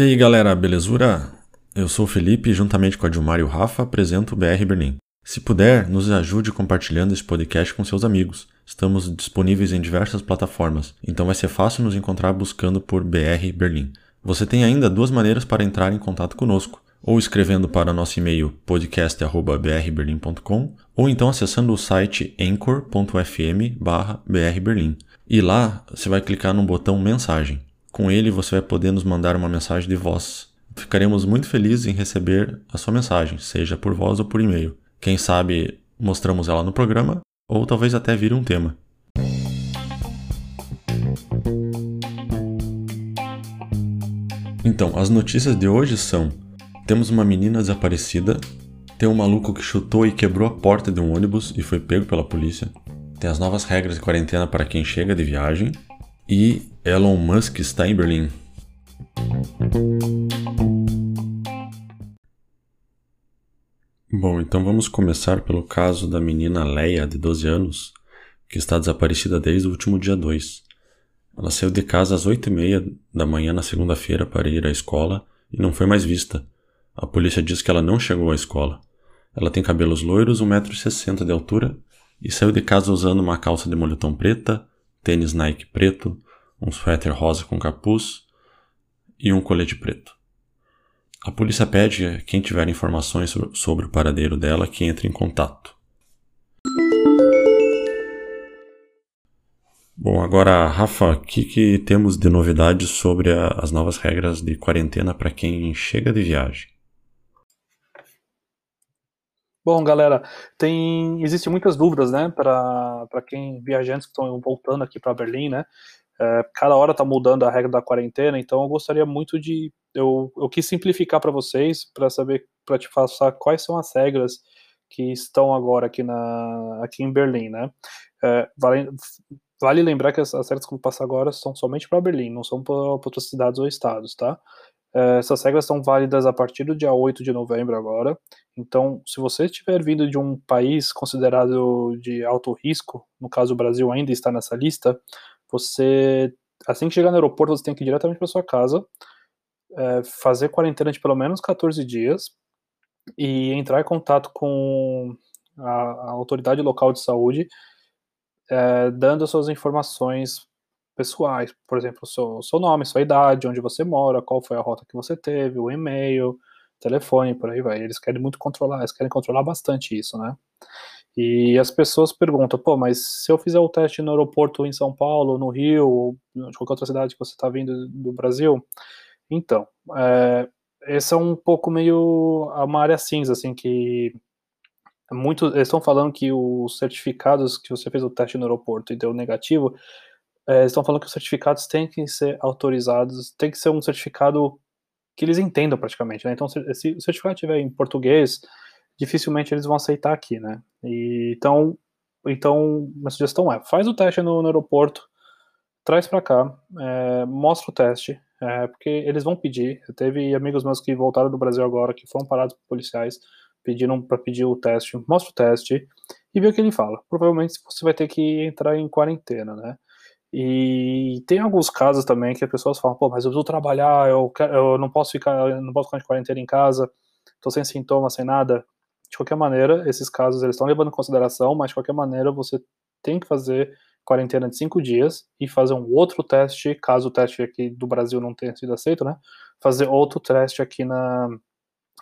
E aí galera, belezura? Eu sou o Felipe e juntamente com a Dilmar e o Rafa apresento o BR Berlim. Se puder, nos ajude compartilhando esse podcast com seus amigos. Estamos disponíveis em diversas plataformas, então vai ser fácil nos encontrar buscando por BR Berlim. Você tem ainda duas maneiras para entrar em contato conosco, ou escrevendo para nosso e-mail podcast@brberlin.com, ou então acessando o site anchor.fm/brberlin. E lá você vai clicar no botão mensagem. Com ele você vai poder nos mandar uma mensagem de voz. Ficaremos muito felizes em receber a sua mensagem, seja por voz ou por e-mail. Quem sabe mostramos ela no programa ou talvez até vire um tema. Então, as notícias de hoje são: temos uma menina desaparecida, tem um maluco que chutou e quebrou a porta de um ônibus e foi pego pela polícia, tem as novas regras de quarentena para quem chega de viagem e Elon Musk está em Berlim. Bom, então vamos começar pelo caso da menina Leia, de 12 anos, que está desaparecida desde o último dia 2. Ela saiu de casa às 8h30 da manhã na segunda-feira para ir à escola e não foi mais vista. A polícia diz que ela não chegou à escola. Ela tem cabelos loiros, 1,60m de altura e saiu de casa usando uma calça de moletom preta, tênis Nike preto, um suéter rosa com capuz e um colete preto. A polícia pede a quem tiver informações sobre o paradeiro dela que entre em contato. Bom, agora, Rafa, o que, que temos de novidades sobre a, as novas regras de quarentena para quem chega de viagem? Bom, galera, tem existem muitas dúvidas, né, para quem viajantes que estão voltando aqui para Berlim, né? É, cada hora está mudando a regra da quarentena, então eu gostaria muito de eu, eu quis simplificar para vocês para saber para te passar quais são as regras que estão agora aqui na aqui em Berlim, né? É, vale, vale lembrar que as, as regras que eu vou passar agora são somente para Berlim, não são para outras cidades ou estados, tá? É, essas regras são válidas a partir do dia 8 de novembro agora. Então, se você estiver vindo de um país considerado de alto risco, no caso o Brasil ainda está nessa lista, você, assim que chegar no aeroporto, você tem que ir diretamente para sua casa, é, fazer quarentena de pelo menos 14 dias e entrar em contato com a, a autoridade local de saúde, é, dando suas informações pessoais, por exemplo, seu, seu nome, sua idade, onde você mora, qual foi a rota que você teve, o e-mail, telefone, por aí vai. Eles querem muito controlar, eles querem controlar bastante isso, né? E as pessoas perguntam, pô, mas se eu fizer o teste no aeroporto em São Paulo, no Rio, ou de qualquer outra cidade que você está vindo do Brasil, então, é, esse é um pouco meio uma área cinza, assim, que muito, eles estão falando que os certificados que você fez o teste no aeroporto e deu negativo, é, estão falando que os certificados têm que ser autorizados, tem que ser um certificado que eles entendam praticamente, né? Então, se, se o certificado estiver em português, dificilmente eles vão aceitar aqui, né? E, então, então, minha sugestão é, faz o teste no, no aeroporto, traz para cá, é, mostra o teste, é, porque eles vão pedir. Eu teve amigos meus que voltaram do Brasil agora, que foram parados por policiais, pediram para pedir o teste, mostra o teste e vê o que ele fala. Provavelmente você vai ter que entrar em quarentena, né? E tem alguns casos também que as pessoas falam, pô, mas eu preciso trabalhar, eu, quero, eu não posso ficar, não posso ficar de quarentena em casa, tô sem sintomas, sem nada de qualquer maneira, esses casos eles estão levando em consideração, mas de qualquer maneira você tem que fazer quarentena de cinco dias e fazer um outro teste, caso o teste aqui do Brasil não tenha sido aceito, né? Fazer outro teste aqui na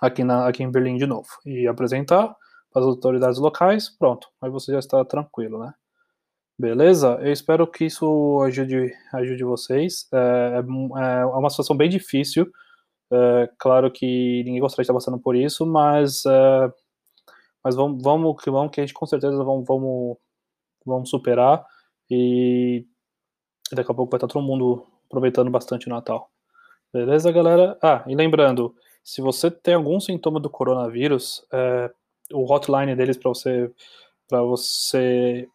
aqui na aqui em Berlim de novo e apresentar para as autoridades locais, pronto, aí você já está tranquilo, né? Beleza? Eu espero que isso ajude ajude vocês. É, é, é uma situação bem difícil. É, claro que ninguém gostaria de estar passando por isso, mas é, mas vamos, vamos que vamos que a gente com certeza vamos, vamos, vamos superar e daqui a pouco vai estar todo mundo aproveitando bastante o Natal. Beleza, galera? Ah, e lembrando, se você tem algum sintoma do coronavírus, é, o hotline deles para você para você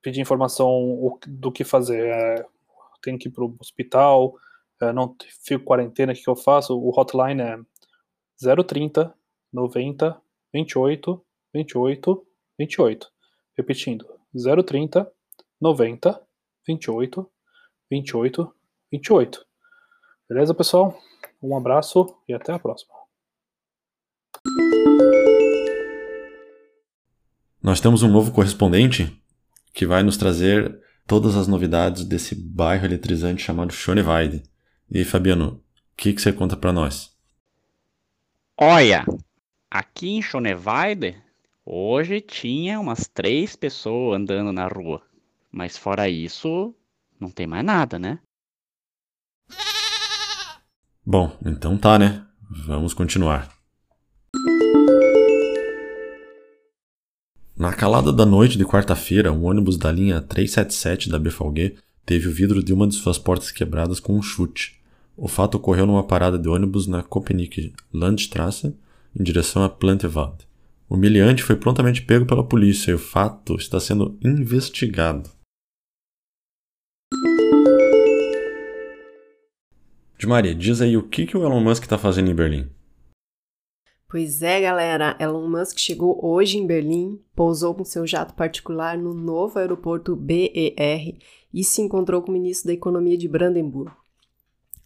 pedir informação do que fazer, é, tem que ir para o hospital, é, não fico quarentena, o que, que eu faço? O hotline é 030 90 28 28 28. Repetindo, 030 90 28 28 28. Beleza, pessoal? Um abraço e até a próxima. Nós temos um novo correspondente que vai nos trazer todas as novidades desse bairro eletrizante chamado Schöneweide. E Fabiano, o que, que você conta para nós? Olha, aqui em Schöneweide, hoje tinha umas três pessoas andando na rua. Mas fora isso, não tem mais nada, né? Bom, então tá, né? Vamos continuar. Na calada da noite de quarta-feira, um ônibus da linha 377 da BFG teve o vidro de uma de suas portas quebradas com um chute. O fato ocorreu numa parada de ônibus na Köpenick Landstrasse, em direção a Plantewald. O miliante foi prontamente pego pela polícia e o fato está sendo investigado. De Maria, diz aí o que, que o Elon Musk está fazendo em Berlim. Pois é, galera, Elon Musk chegou hoje em Berlim, pousou com seu jato particular no novo aeroporto BER e se encontrou com o ministro da Economia de Brandenburg.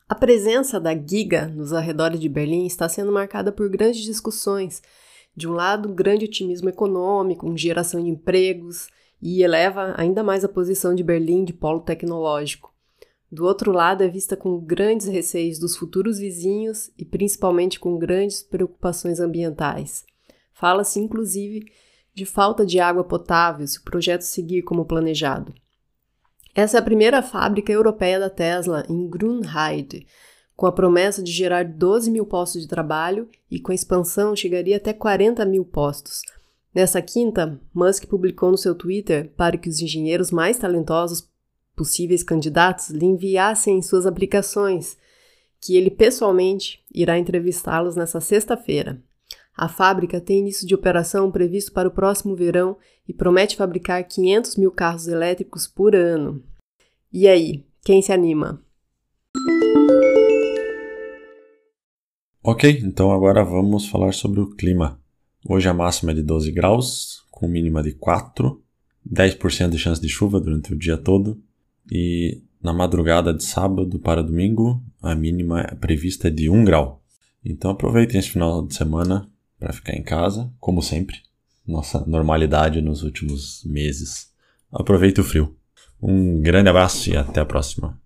A presença da Giga nos arredores de Berlim está sendo marcada por grandes discussões. De um lado, grande otimismo econômico, geração de empregos, e eleva ainda mais a posição de Berlim de polo tecnológico. Do outro lado, é vista com grandes receios dos futuros vizinhos e principalmente com grandes preocupações ambientais. Fala-se, inclusive, de falta de água potável se o projeto seguir como planejado. Essa é a primeira fábrica europeia da Tesla em Grünheide, com a promessa de gerar 12 mil postos de trabalho e com a expansão chegaria até 40 mil postos. Nessa quinta, Musk publicou no seu Twitter para que os engenheiros mais talentosos possíveis candidatos lhe enviassem suas aplicações, que ele pessoalmente irá entrevistá-los nessa sexta-feira. A fábrica tem início de operação previsto para o próximo verão e promete fabricar 500 mil carros elétricos por ano. E aí, quem se anima? Ok, então agora vamos falar sobre o clima. Hoje a máxima é de 12 graus, com mínima de 4, 10% de chance de chuva durante o dia todo, e na madrugada de sábado para domingo a mínima prevista é de 1 grau. Então aproveitem esse final de semana para ficar em casa, como sempre, nossa normalidade nos últimos meses. Aproveite o frio. Um grande abraço e até a próxima.